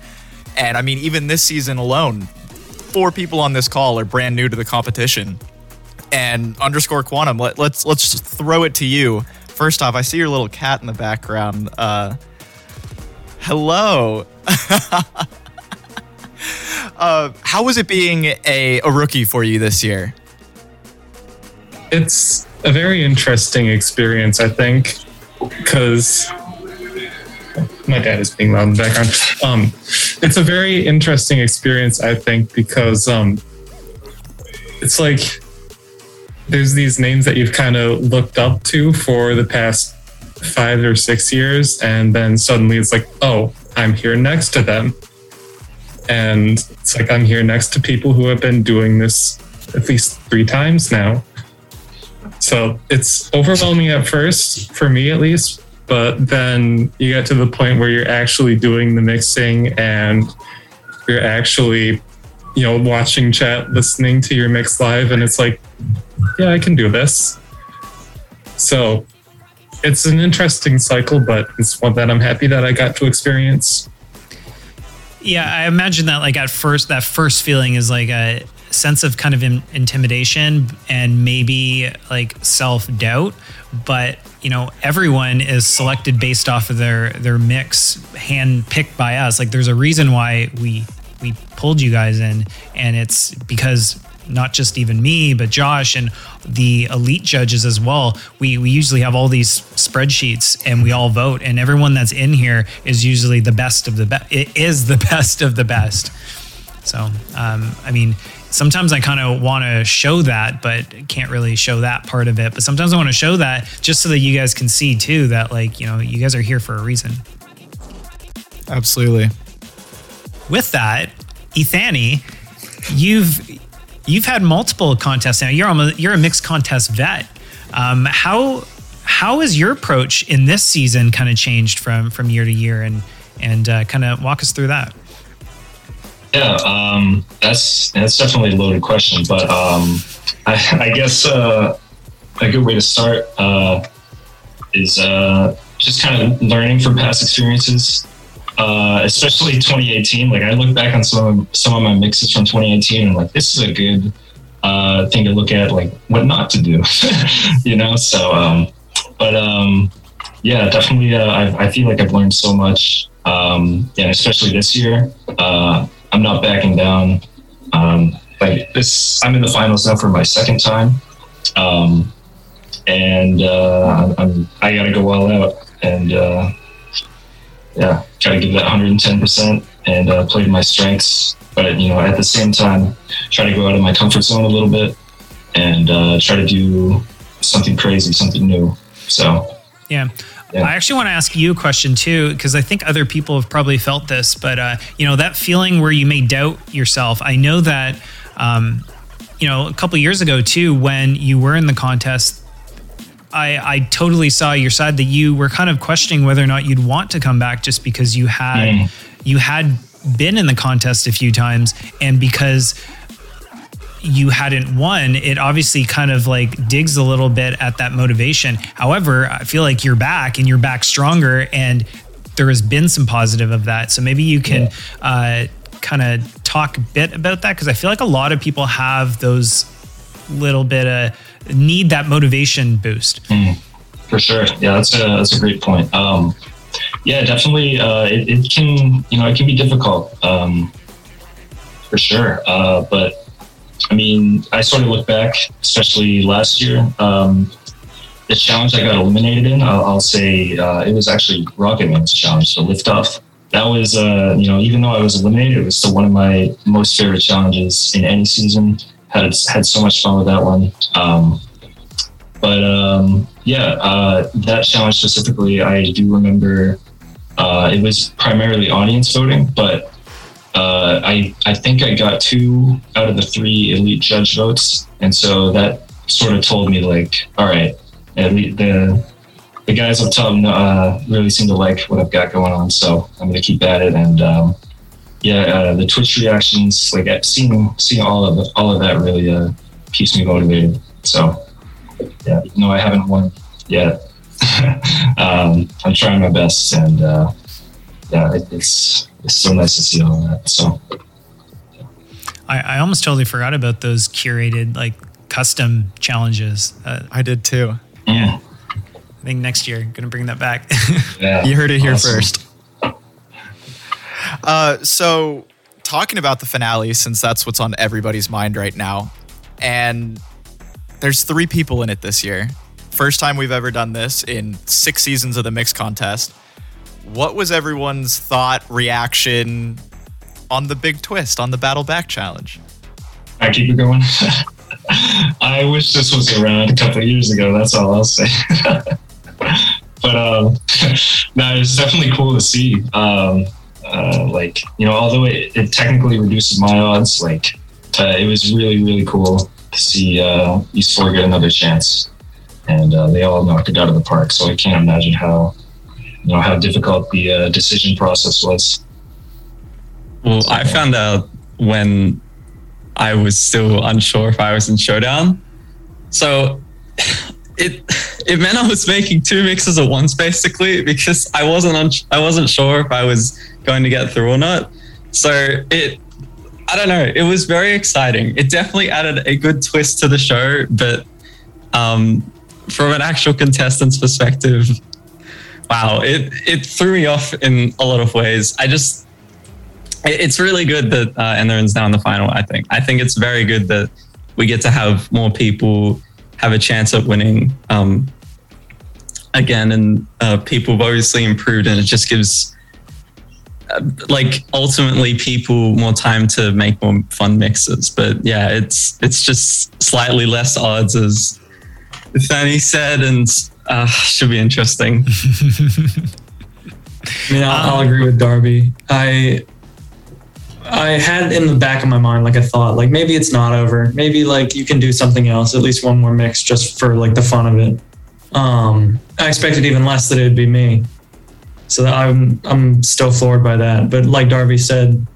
And I mean, even this season alone, four people on this call are brand new to the competition. And underscore quantum, let, let's let's throw it to you First off, I see your little cat in the background. Uh, hello. [laughs] uh, how was it being a, a rookie for you this year? It's a very interesting experience, I think, because my dad is being loud in the background. Um, it's a very interesting experience, I think, because um, it's like there's these names that you've kind of looked up to for the past five or six years, and then suddenly it's like, oh, I'm here next to them. And it's like I'm here next to people who have been doing this at least three times now. So it's overwhelming at first, for me at least, but then you get to the point where you're actually doing the mixing and you're actually, you know, watching chat, listening to your mix live, and it's like, yeah, I can do this. So it's an interesting cycle, but it's one that I'm happy that I got to experience. Yeah, I imagine that like at first, that first feeling is like a sense of kind of in- intimidation and maybe like self doubt. But you know, everyone is selected based off of their their mix, hand picked by us. Like, there's a reason why we we pulled you guys in, and it's because not just even me, but Josh and the elite judges as well. We we usually have all these spreadsheets and we all vote, and everyone that's in here is usually the best of the best. It is the [laughs] best of the best. So, um, I mean, sometimes I kind of want to show that, but can't really show that part of it. But sometimes I want to show that just so that you guys can see too that like you know you guys are here for a reason. Absolutely. With that, Ethani, you've you've had multiple contests now. You're almost, you're a mixed contest vet. Um, how how has your approach in this season kind of changed from from year to year, and and uh, kind of walk us through that? Yeah, um, that's that's definitely a loaded question, but um, I, I, guess uh, a good way to start uh, is uh, just kind of learning from past experiences, uh, especially 2018. Like I look back on some of, some of my mixes from 2018, and like this is a good uh, thing to look at, like what not to do, [laughs] you know. So, um, but um, yeah, definitely, uh, I, I feel like I've learned so much, um, and especially this year. uh, I'm not backing down. Um, like this, I'm in the finals now for my second time, um, and uh, I'm, I got to go all out and uh, yeah, try to give that 110 percent and uh, play to my strengths. But you know, at the same time, try to go out of my comfort zone a little bit and uh, try to do something crazy, something new. So yeah. Yeah. I actually want to ask you a question too, because I think other people have probably felt this, but uh, you know that feeling where you may doubt yourself. I know that, um, you know, a couple years ago too, when you were in the contest, I, I totally saw your side that you were kind of questioning whether or not you'd want to come back just because you had mm. you had been in the contest a few times and because you hadn't won, it obviously kind of like digs a little bit at that motivation. However, I feel like you're back and you're back stronger, and there has been some positive of that. So maybe you can uh, kind of talk a bit about that because I feel like a lot of people have those little bit of need that motivation boost. Mm, for sure, yeah, that's a that's a great point. Um, yeah, definitely, uh, it, it, can you know it can be difficult um, for sure, uh, but I mean, I sort of look back, especially last year. Um, the challenge I got eliminated in, I'll, I'll say uh, it was actually Rocketman's challenge, so lift off. That was, uh, you know, even though I was eliminated, it was still one of my most favorite challenges in any season. Had had so much fun with that one. Um, but um, yeah, uh, that challenge specifically, I do remember. Uh, it was primarily audience voting, but uh, I I think I got two out of the three elite judge votes, and so that sort of told me like, all right, least the the guys up top uh, really seem to like what I've got going on, so I'm gonna keep at it. And um, yeah, uh, the Twitch reactions, like seeing seeing all of all of that really uh, keeps me motivated. So yeah, even though I haven't won yet, [laughs] um, I'm trying my best, and uh, yeah, it, it's it's so nice to see all that. So I, I almost totally forgot about those curated like custom challenges. Uh, I did too. Yeah. I think next year, I'm gonna bring that back. [laughs] yeah, you heard it here awesome. first. Uh, so talking about the finale, since that's what's on everybody's mind right now, and there's three people in it this year. First time we've ever done this in six seasons of the mix contest what was everyone's thought, reaction on the big twist on the Battle Back challenge? I keep it going. [laughs] I wish this was around a couple years ago. That's all I'll say. [laughs] but um, [laughs] no, it's definitely cool to see. Um, uh, like you know, although it, it technically reduces my odds, like uh, it was really really cool to see uh, East Four get another chance, and uh, they all knocked it out of the park. So I can't imagine how you know how difficult the uh, decision process was. Well, I found out when I was still unsure if I was in Showdown. So it it meant I was making two mixes at once basically because I wasn't uns- I wasn't sure if I was going to get through or not. So it I don't know, it was very exciting. It definitely added a good twist to the show, but um, from an actual contestant's perspective, wow, it it threw me off in a lot of ways. I just it- it's really good that uh, now in the final. I think. I think it's very good that we get to have more people have a chance at winning um, again, and uh, people have obviously improved, and it just gives uh, like ultimately people more time to make more fun mixes. But yeah, it's it's just slightly less odds, as Ethani said, and uh, should be interesting. [laughs] I mean, I'll, I'll agree with Darby. I I had in the back of my mind like a thought, like maybe it's not over. Maybe like you can do something else, at least one more mix, just for like the fun of it. Um, I expected even less that it'd be me, so I'm I'm still floored by that. But like Darby said,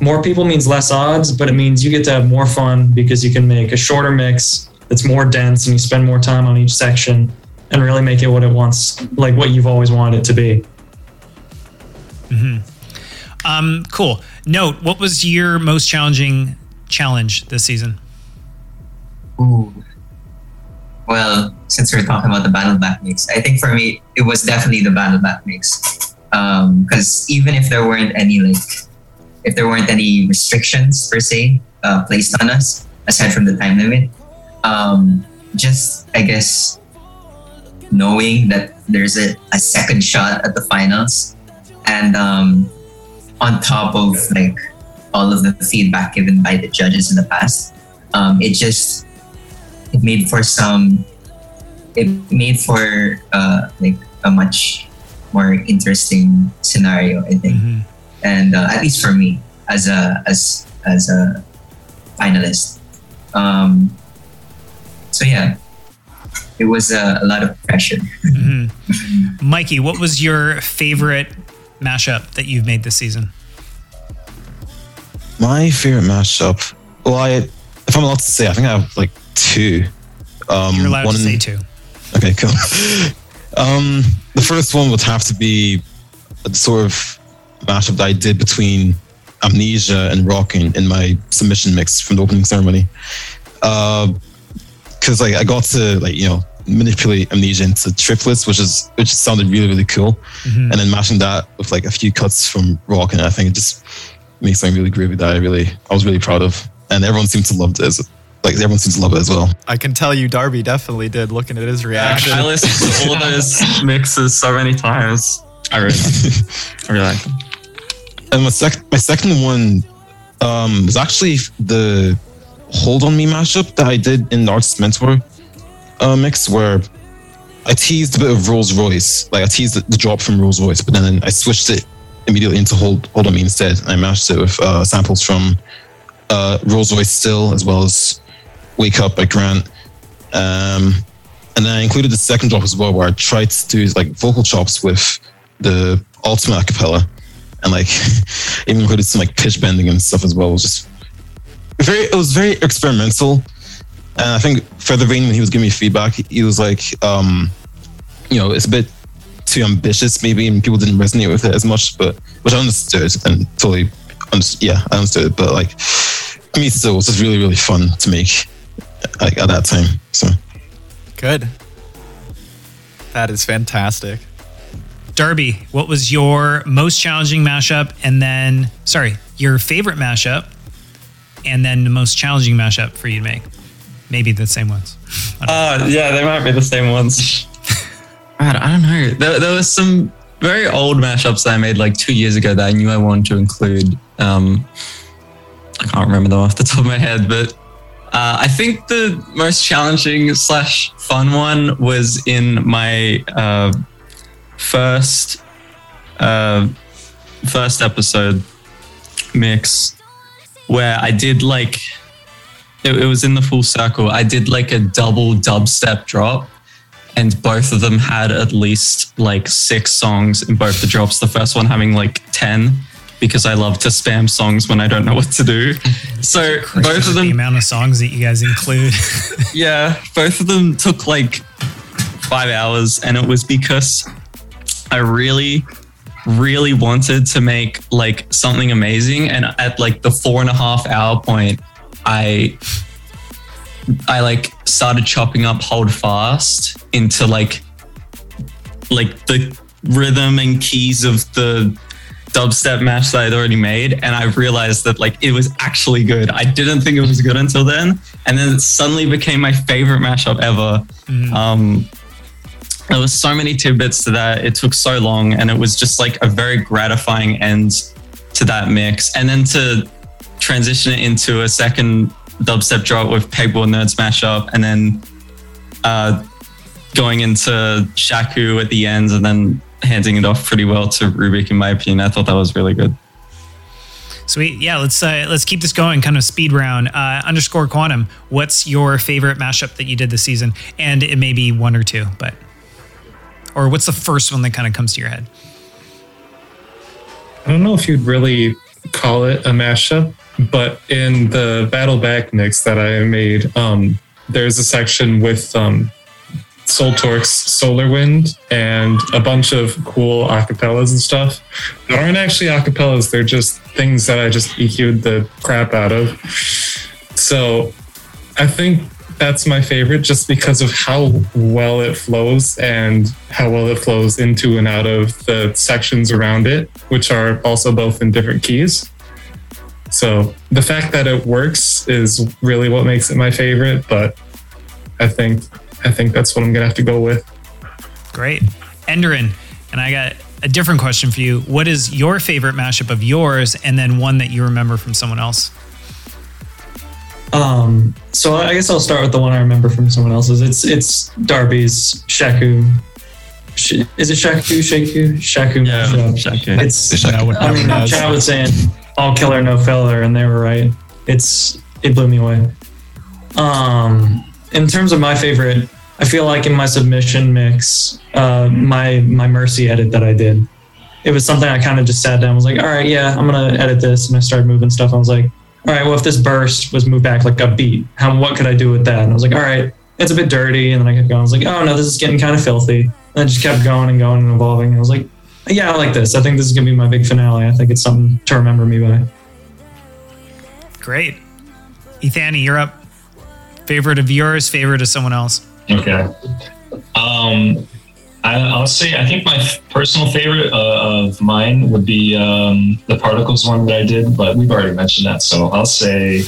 more people means less odds, but it means you get to have more fun because you can make a shorter mix that's more dense, and you spend more time on each section, and really make it what it wants, like what you've always wanted it to be. hmm Um, cool. Note, what was your most challenging challenge this season? Ooh. Well, since we're talking about the battle back mix, I think for me it was definitely the battle back mix. Because even if there weren't any like, if there weren't any restrictions per se uh, placed on us aside from the time limit, um, just I guess knowing that there's a, a second shot at the finals, and um, on top of like all of the feedback given by the judges in the past, um, it just it made for some it made for uh, like a much more interesting scenario i think. And uh, at least for me as a as as a finalist. Um so yeah. It was uh, a lot of pressure. Mhm. [laughs] Mikei, what was your favorite mashup that you've made this season? My favorite mashup. Well, I, if I'm allowed to say, I think I have like two. Um, You're allowed one- to say two. Okay, cool. [laughs] um, the first one would have to be a sort of mashup that I did between Amnesia and Rocking in my submission mix from the opening ceremony. Because like I got to like you know manipulate Amnesia into triplets, which is which sounded really really cool, Mhm. and then matching that with like a few cuts from rock, and I think it just makes something really groovy that I really I was really proud of, and everyone seemed to love this. Like everyone seems to love it as well. I can tell you, Darby definitely did. Looking at his reaction, I listened to all [laughs] those mixes so many times. I really, I really like them. And my second, my second one um, was actually the "Hold on Me" mashup that I did in the Artist Mentor uh, mix, where I teased a bit of Rolls Royce, like I teased the, drop from Rolls Royce, but then I switched it immediately into "Hold Hold on Me" instead. I mashed it with uh, samples from uh, Rolls Royce still, as well as "Wake Up" by Grant. Um, and then I included the second drop as well, where I tried to do like vocal chops with the ultimate acapella, and like [laughs] even included some like pitch bending and stuff as well. It was just very, it was very experimental. And I think Feathervane, when he was giving me feedback, he was like, um, you know, it's a bit too ambitious, maybe, and people didn't resonate with it as much. But which I understood and totally, understood, yeah, I understood. But like, I mean, still, it was just really, really fun to make, like at that time. So. Good. That is fantastic. Darby, what was your most challenging mashup? And then, sorry, your favorite mashup, and then the most challenging mashup for you to make? Maybe the same ones. Uh, yeah, they might be the same ones. [laughs] I don't, I don't know. There, there was some very old mashups that I made like two years ago that I knew I wanted to include. Um, I can't remember them off the top of my head, but Uh, I think the most challenging slash fun one was in my uh, first uh, first episode mix, where I did like it, it was in the full circle. I did like a double dubstep drop, and both of them had at least like six songs in both the drops. The first one having like ten, because I love to spam songs when I don't know what to do. [laughs] So both of the them, amount of songs that you guys include. [laughs] yeah, both of them took like five hours, and it was because I really, really wanted to make like something amazing. And at like the four and a half hour point, I I like started chopping up hold fast into like like the rhythm and keys of the dubstep mash that I'd already made, and I realized that like it was actually good. I didn't think it was good until then, and then it suddenly became my favorite mashup ever. Mm. Um, there was so many tidbits to that. It took so long, and it was just like a very gratifying end to that mix, and then to transition it into a second dubstep drop with Pegboard Nerds mashup, and then uh, going into Shaku at the end, and then handing it off pretty well to Rubik. In my opinion, I thought that was really good. Sweet. Yeah, let's uh, let's keep this going. Kind of speed round. Uh, underscore quantum. What's your favorite mashup that you did this season? And it may be one or two, but or what's the first one that kind of comes to your head? I don't know if you'd really call it a mashup, but in the battle back mix that I made, um, there's a section with um, Soul Torque's Solar Wind and a bunch of cool acapellas and stuff that aren't actually acapellas. They're just things that I just EQ'd the crap out of. So I think that's my favorite just because of how well it flows and how well it flows into and out of the sections around it, which are also both in different keys. So the fact that it works is really what makes it my favorite, but I think I think that's what I'm gonna have to go with. Great. Endaren, and I got a different question for you. What is your favorite mashup of yours and then one that you remember from someone else? Um, so I guess I'll start with the one I remember from someone else's. It's it's Darby's Shaku. Sh- Is it Shaku? Shaku? Shaku? Yeah, mashup. Shaku. It's. No one- I mean, no one knows. Chad was saying all killer, no filler, and they were right. It's it blew me away. Um, in terms of my favorite, I feel like in my submission mix, uh, my my mercy edit that I did, it was something I kind of just sat down. Was like, all right, yeah, I'm gonna edit this, and I started moving stuff. I was like, all right, well, if this burst was moved back like a beat, how what could I do with that? And I was like, all right, it's a bit dirty, and then I kept going. I was like, oh no, this is getting kind of filthy. And I just kept going and going and evolving. I was like, yeah, I like this. I think this is gonna be my big finale. I think it's something to remember me by. Great. Ethani, you're up. Favorite of yours, favorite of someone else. Okay. Um, I, I'll say I think my personal favorite uh, of mine would be um, the particles one that I did, but we've already mentioned that, so I'll say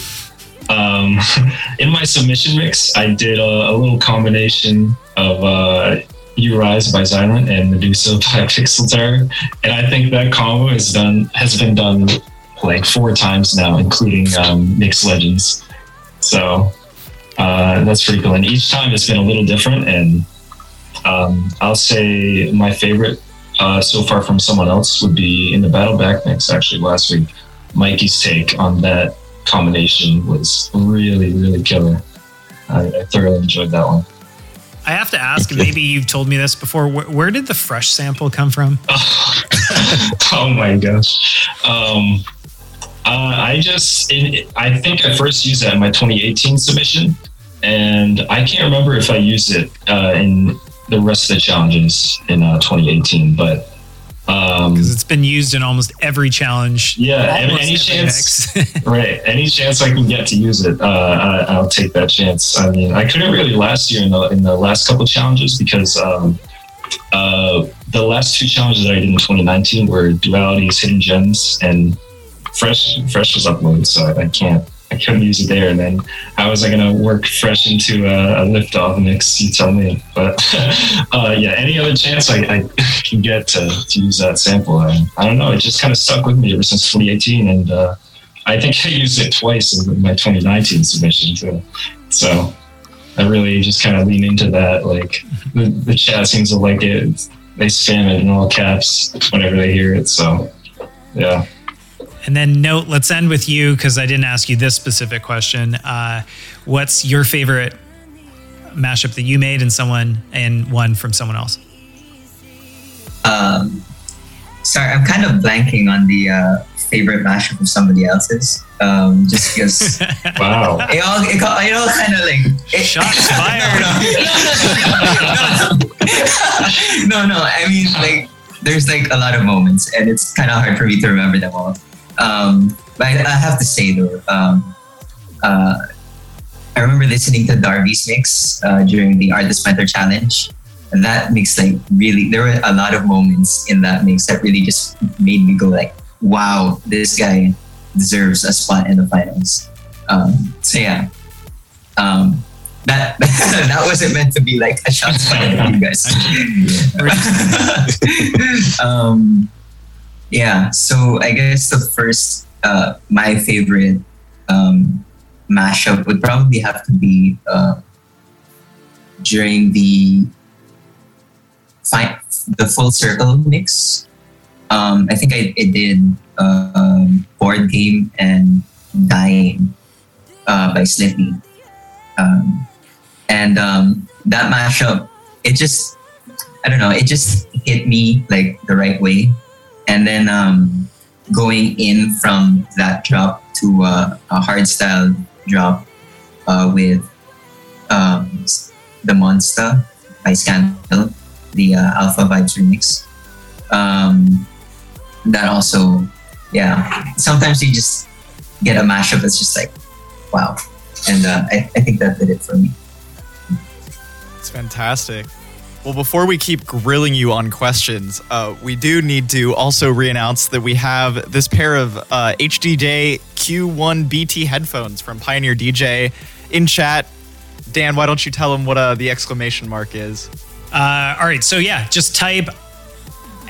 um, [laughs] in my submission mix I did a, a little combination of uh, "You Rise" by Silent and "Medusa" [laughs] by Pixel Terror, and I think that combo has done has been done like four times now, including um, Mix Legends. So uh, that's pretty cool. And each time it's been a little different. And um, I'll say my favorite uh, so far from someone else would be in the battle back mix actually last week. Mikei's take on that combination was really, really killer. I, I thoroughly enjoyed that one. I have to ask, maybe you've told me this before. Where, where did the fresh sample come from? [laughs] oh my gosh. Um, uh, I just, in, I think I first used that in my 2018 submission, and I can't remember if I used it uh, in the rest of the challenges in uh, 2018, but um, Because it's been used in almost every challenge. yeah, almost any chance, [laughs] [laughs] right? Any chance I can get to use it, uh, I, I'll take that chance. I mean, I couldn't really last year in the in the last couple challenges because um, uh, the last two challenges that I did in 2019 were Duality's, hidden gems, and fresh. Fresh was uploaded, so I, I can't. I couldn't use it there. And then how was I going to work fresh into a, a lift off mix? You tell me. But [laughs] uh, yeah, any other chance I, I [laughs] can get to, to use that sample, I, I don't know. It just kind of stuck with me ever since 2018, and uh, I think I used it twice in my 2019 submission too. So I really just kind of lean into that. Like the, the chat seems to like it. They spam it in all caps whenever they hear it. So yeah. And then note, let's end with you because I didn't ask you this specific question. Uh, what's your favorite mashup that you made and someone and one from someone else? Um, sorry, I'm kind of blanking on the uh, favorite mashup of somebody else's. Um, just because. [laughs] wow. It all, it, all- it all kind of like. It, Shots [laughs] fired. [laughs] no, no. I mean, like, there's like a lot of moments, and it's kind of hard for me to remember them all. Um, but I, I have to say though, um, uh, I remember listening to Darby's mix uh, during the Artist Mentor Challenge. And that mix, like, really, there were a lot of moments in that mix that really just made me go, like, wow, this guy deserves a spot in the finals. Um, so, yeah. Um, that [laughs] that wasn't meant to be like a shot fired at you guys. [laughs] [laughs] um, yeah, so I guess the first, uh, my favorite um, mashup would probably have to be uh, during the fi- the full circle mix. Um, I think I, I did uh, board game and dying uh, by Slippy. Um, and um, that mashup, it just, I don't know, it just hit me like the right way. And then um, going in from that drop to uh, a hard style drop uh, with um, the Monster by Scandal, the uh, Alpha Vibes remix. Um, that also, yeah, sometimes you just get a mashup that's just like, wow. And uh, I, I think that did it for me. It's fantastic. Well, before we keep grilling you on questions, uh, we do need to also re-announce that we have this pair of uh, HDJ CUE1 BT headphones from Pioneer DJ in chat. Dan, why don't you tell them what uh, the exclamation mark is? Uh, all right, so yeah, just type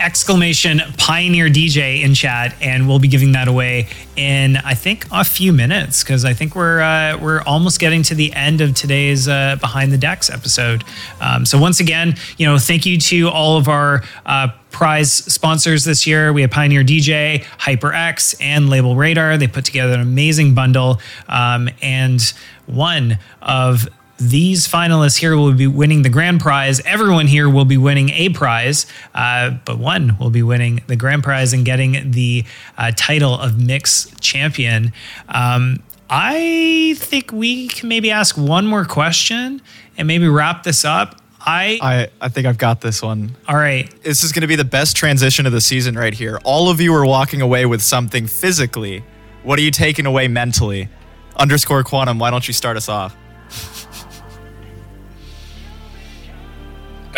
exclamation Pioneer DJ in chat, and we'll be giving that away in I think a few minutes because I think we're uh, we're almost getting to the end of today's uh, Behind the Decks episode. Um, so once again, you know, thank you to all of our. Uh, Prize sponsors this year. We have Pioneer DJ, HyperX, and LabelRadar. They put together an amazing bundle. Um, and one of these finalists here will be winning the grand prize. Everyone here will be winning a prize, uh, but one will be winning the grand prize and getting the uh, title of Mix Champion. Um, I think we can maybe ask one more question and maybe wrap this up. I I, I think I've got this one. all right. This is going to be the best transition of the season right here. All of you are walking away with something physically. What are you taking away mentally? Underscore quantum, why don't you start us off?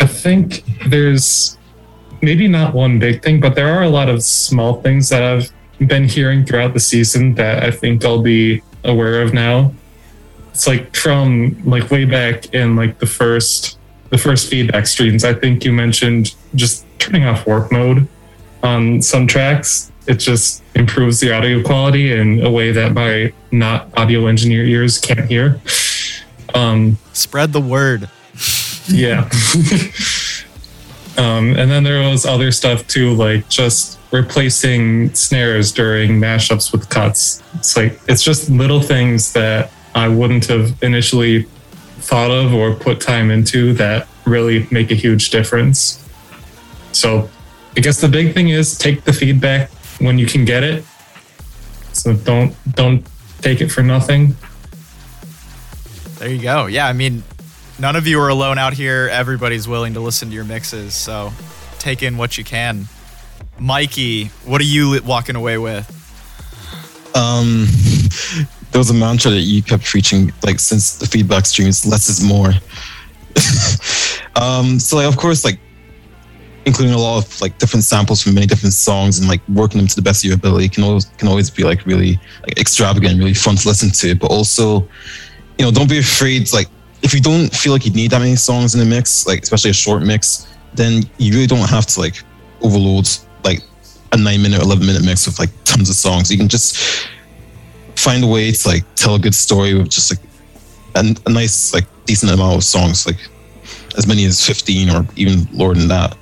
I think there's maybe not one big thing, but there are a lot of small things that I've been hearing throughout the season that I think I'll be aware of now. It's like from like way back in like the first the first feedback streams. I think you mentioned just turning off warp mode on some tracks. It just improves the audio quality in a way that my not audio engineer ears can't hear. Um, Spread the word. Yeah. [laughs] um, and then there was other stuff too, like just replacing snares during mashups with cuts. It's like it's just little things that I wouldn't have initially thought of or put time into that really make a huge difference. So I guess the big thing is take the feedback when you can get it. So don't don't take it for nothing. There you go. Yeah, I mean, none of you are alone out here. Everybody's willing to listen to your mixes, so take in what you can. Mikei, what are you walking away with? Um, [laughs] there was a mantra that you kept preaching like since the feedback streams. Less is more. [laughs] um, so like of course like including a lot of like different samples from many different songs and like working them to the best of your ability can always can always be like really like extravagant, really fun to listen to. But also, you know, don't be afraid. Like if you don't feel like you need that many songs in a mix, like especially a short mix, then you really don't have to like overload like a nine minute, eleven minute mix with like tons of songs. You can just find a way to like tell a good story with just like a, a nice like decent amount of songs, like as many as fifteen or even lower than that.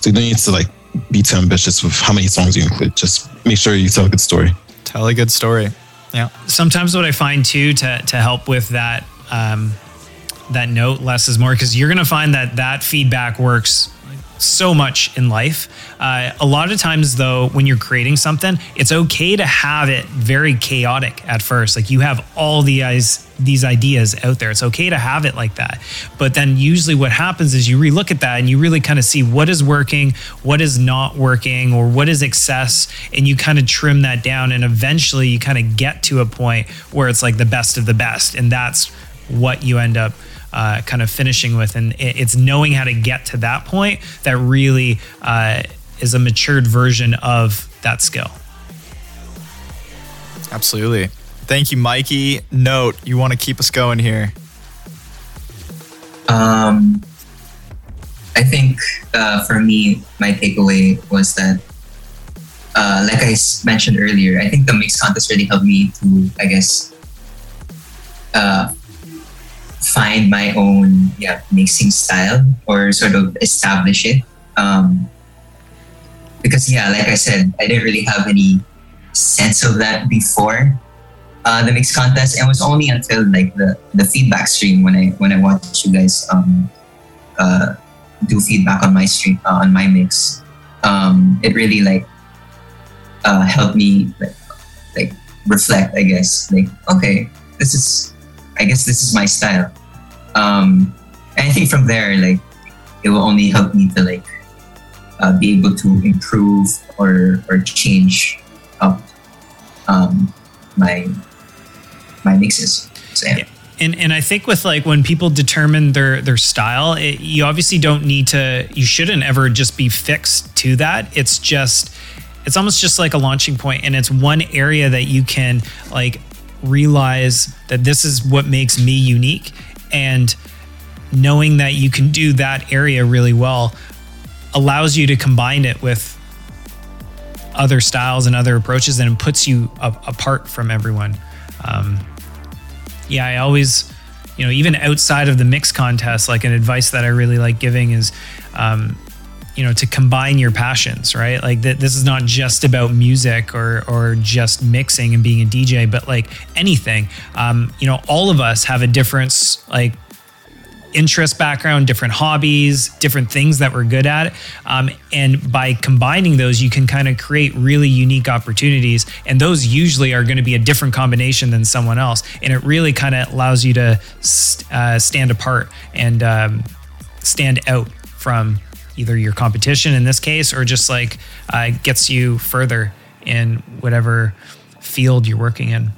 So you don't need to like be too ambitious with how many songs you include. Just make sure you tell a good story. Tell a good story. Yeah. Sometimes what I find too to to help with that um, that note less is more because you're going to find that that feedback works so much in life. Uh, a lot of times, though, when you're creating something, it's okay to have it very chaotic at first. Like you have all the these ideas out there. It's okay to have it like that. But then, usually, what happens is you relook at that and you really kind of see what is working, what is not working, or what is excess, and you kind of trim that down. And eventually, you kind of get to a point where it's like the best of the best, and that's what you end up uh, kind of finishing with. And it's knowing how to get to that point that really uh, is a matured version of that skill. Absolutely. Thank you, Mikei. Note, you want to keep us going here. Um, I think uh, for me, my takeaway was that, uh, like I mentioned earlier, I think the mix contest really helped me to, I guess, uh, find my own yeah mixing style or sort of establish it. Um, because yeah, like I said, I didn't really have any sense of that before uh, the mix contest, and it was only until like the, the feedback stream when I when I watched you guys um, uh, do feedback on my stream uh, on my mix. Um, it really like uh, helped me like, like reflect, I guess. Like okay, this is I guess this is my style. Um, and I think from there, like it will only help me to like uh, be able to improve or or change up um, my my mixes. So, yeah. And, and I think with like when people determine their their style, it, you obviously don't need to. You shouldn't ever just be fixed to that. It's just it's almost just like a launching point, and it's one area that you can like realize that this is what makes me unique, and knowing that you can do that area really well allows you to combine it with other styles and other approaches and puts you a- apart from everyone. Um, yeah, I always, you know, even outside of the mix contest, like an advice that I really like giving is, um, you know, to combine your passions, right? Like that, this is not just about music or or just mixing and being a DJ, but like anything. Um, you know, all of us have a difference, like interest background, different hobbies, different things that we're good at. Um, and by combining those, you can kind of create really unique opportunities. And those usually are going to be a different combination than someone else. And it really kind of allows you to uh, stand apart and um, stand out from either your competition in this case or just like uh, gets you further in whatever field you're working in.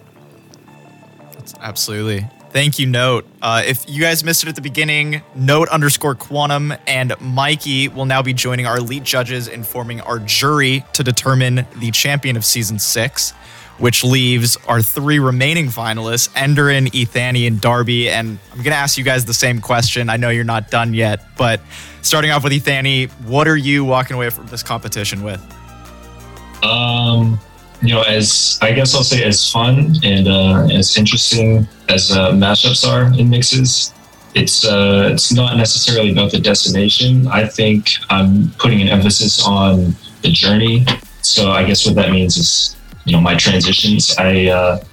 Absolutely. Thank you, Note. Uh, if you guys missed it at the beginning, Note underscore Quantum and Mikei will now be joining our elite judges in forming our jury to determine the champion of season six, which leaves our three remaining finalists, Endaren, Ethani, and Darby. And I'm going to ask you guys the same question. I know you're not done yet, but starting off with Ethani, what are you walking away from this competition with? Um, you know, as I guess I'll say, as fun and uh, as interesting as uh, mashups are in mixes, it's uh, it's not necessarily about the destination. I think I'm putting an emphasis on the journey. So I guess what that means is, you know, my transitions. I uh,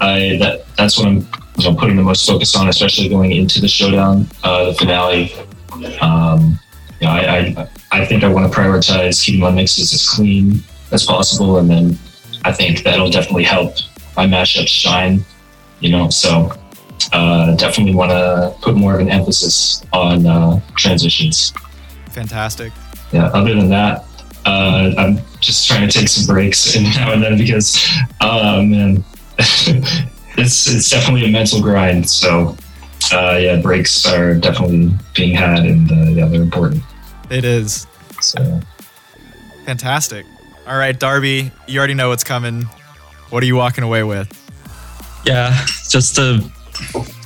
I that that's what I'm you know putting the most focus on, especially going into the showdown, uh, the finale. Um, you know, I, I I think I want to prioritize keeping my mixes as clean as possible, and then I think that'll definitely help my mashups shine. You know, so uh, definitely want to put more of an emphasis on uh, transitions. Fantastic. Yeah. Other than that, uh, I'm just trying to take some breaks [laughs] and now and then because, uh, man, [laughs] it's it's definitely a mental grind. So, uh, yeah, breaks are definitely being had, and uh, yeah, they're important. It is. So, fantastic. All right, Darby, you already know what's coming. What are you walking away with? Yeah, just a.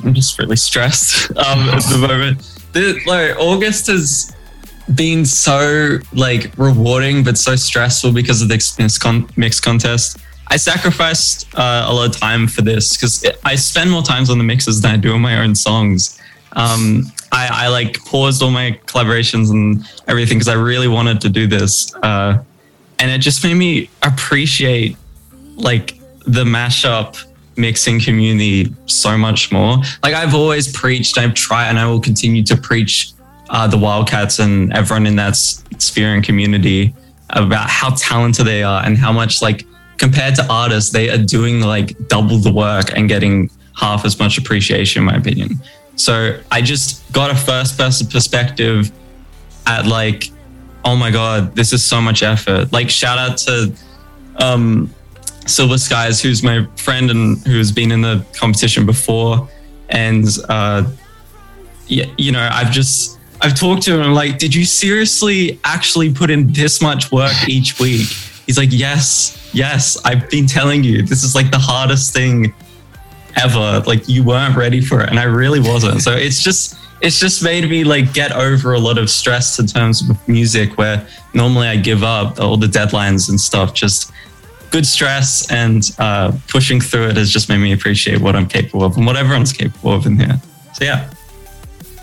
I'm just really stressed [laughs] um, at the moment. The, like August has been so like rewarding, but so stressful because of the mix, con- mix contest. I sacrificed uh, a lot of time for this because I spend more times on the mixes than I do on my own songs. Um, I, I like paused all my collaborations and everything because I really wanted to do this, uh, and it just made me appreciate like the mashup mixing community so much more. Like I've always preached, I've tried, and I will continue to preach uh, the Wildcats and everyone in that sphere and community about how talented they are and how much like compared to artists, they are doing like double the work and getting half as much appreciation, in my opinion. So I just got a first person perspective at like, oh my God, this is so much effort. Like, shout out to um, Silver Skies, who's my friend and who's been in the competition before. And, uh, yeah, you know, I've just, I've talked to him I'm like, did you seriously actually put in this much work each week? He's like, yes, yes, I've been telling you, this is like the hardest thing ever. Like you weren't ready for it. And I really wasn't. So it's just, it's just made me like get over a lot of stress in terms of music where normally I give up all the deadlines and stuff. Just good stress and uh, pushing through it has just made me appreciate what I'm capable of and what everyone's capable of in here. So yeah.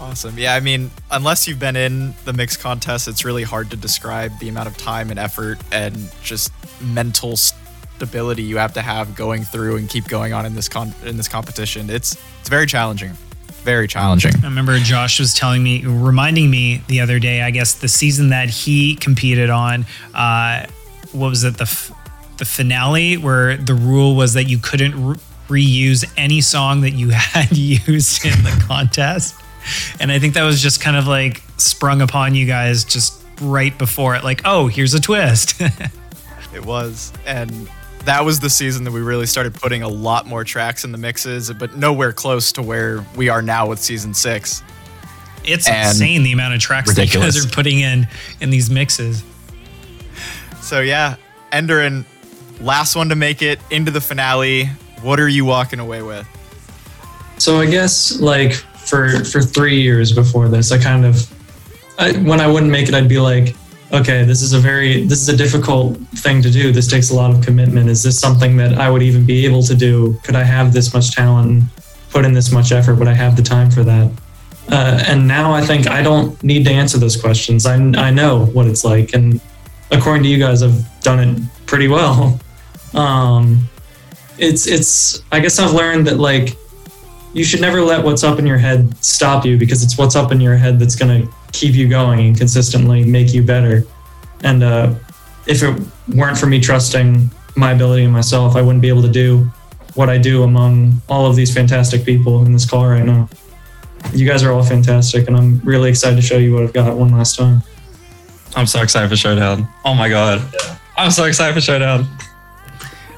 Awesome. Yeah, I mean, unless you've been in the mix contest, it's really hard to describe the amount of time and effort and just mental stability you have to have going through and keep going on in this con- in this competition. It's it's very challenging. Very challenging. I remember Josh was telling me, reminding me the other day. I guess the season that he competed on, uh, what was it? The f- the finale where the rule was that you couldn't re- reuse any song that you [laughs] had used in the contest. And I think that was just kind of like sprung upon you guys just right before it, like, oh, here's a twist. [laughs] it was. And that was the season that we really started putting a lot more tracks in the mixes, but nowhere close to where we are now with season six. It's and insane the amount of tracks ridiculous. that you guys are putting in in these mixes. So yeah, Endaren, last one to make it into the finale. What are you walking away with? So I guess like for for three years before this. I kind of, I, when I wouldn't make it, I'd be like, okay, this is a very this is a difficult thing to do. This takes a lot of commitment. Is this something that I would even be able to do? Could I have this much talent, and put in this much effort? Would I have the time for that? Uh, and now I think I don't need to answer those questions. I I know what it's like, and according to you guys, I've done it pretty well. [laughs] Um, it's it's I guess I've learned that like you should never let what's up in your head stop you because it's what's up in your head that's going to keep you going and consistently make you better. And uh, if it weren't for me trusting my ability in myself, I wouldn't be able to do what I do among all of these fantastic people in this call right now. You guys are all fantastic, and I'm really excited to show you what I've got one last time. I'm so excited for Showdown. Oh my God. I'm so excited for Showdown.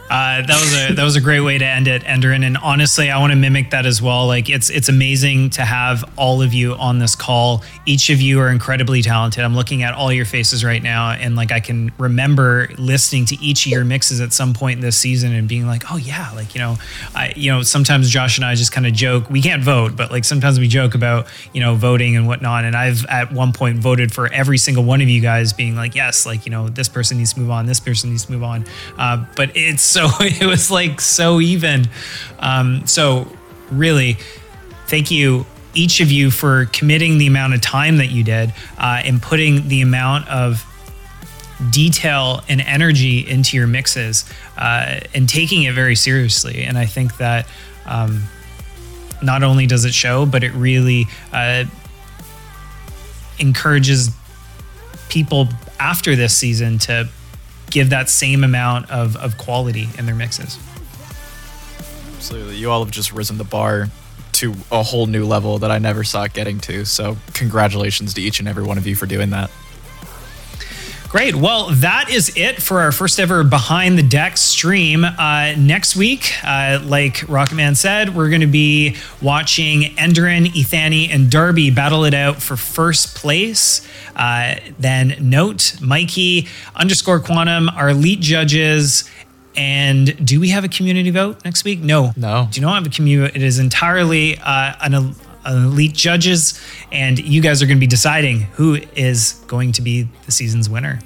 Uh, that was a that was a great way to end it, Endaren. And honestly, I want to mimic that as well. Like it's it's amazing to have all of you on this call. Each of you are incredibly talented. I'm looking at all your faces right now, and like I can remember listening to each of your mixes at some point this season and being like, oh yeah, like you know, I you know sometimes Josh and I just kind of joke. We can't vote, but like sometimes we joke about you know voting and whatnot. And I've at one point voted for every single one of you guys, being like, yes, like you know, this person needs to move on, this person needs to move on. Uh, but it's so [laughs] it was like so even. Um, so really, thank you each of you for committing the amount of time that you did uh, and putting the amount of detail and energy into your mixes uh, and taking it very seriously. And I think that um, not only does it show, but it really uh, encourages people after this season to give that same amount of, of quality in their mixes. Absolutely. You all have just risen the bar to a whole new level that I never saw it getting to. So, congratulations to each and every one of you for doing that. Great. Well, that is it for our first ever Behind the Deck stream. Uh, next week, uh, like Rocketman said, we're going to be watching Endaren, Ethani, and Darby battle it out for first place. Uh, then note Mikei underscore Quantum, our elite judges. And do we have a community vote next week? No. No. Do you not have a community? It is entirely uh, an elite judges, and you guys are going to be deciding who is going to be the season's winner.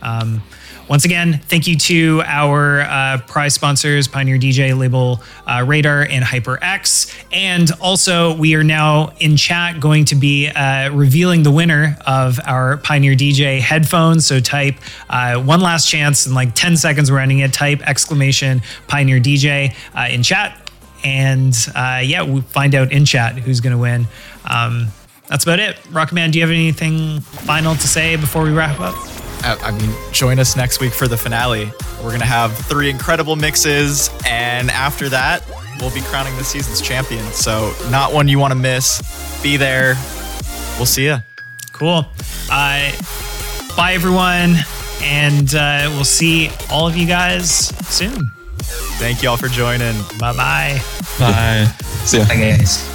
Um, once again, thank you to our uh, prize sponsors, Pioneer DJ, Label uh, Radar, and HyperX. And also, we are now in chat going to be uh, revealing the winner of our Pioneer DJ headphones. So type uh, one last chance in like 10 seconds, we're ending it. Type exclamation Pioneer DJ uh, in chat. And uh, yeah, we'll find out in chat who's going to win. Um, that's about it. Rocketman, do you have anything final to say before we wrap up? Uh, I mean, join us next week for the finale. We're going to have three incredible mixes, and after that, we'll be crowning the season's champion. So, not one you want to miss. Be there. We'll see you. Cool. Uh, bye, everyone. And uh, we'll see all of you guys soon. Thank you all for joining. Bye bye. Bye. See ya. Bye, guys.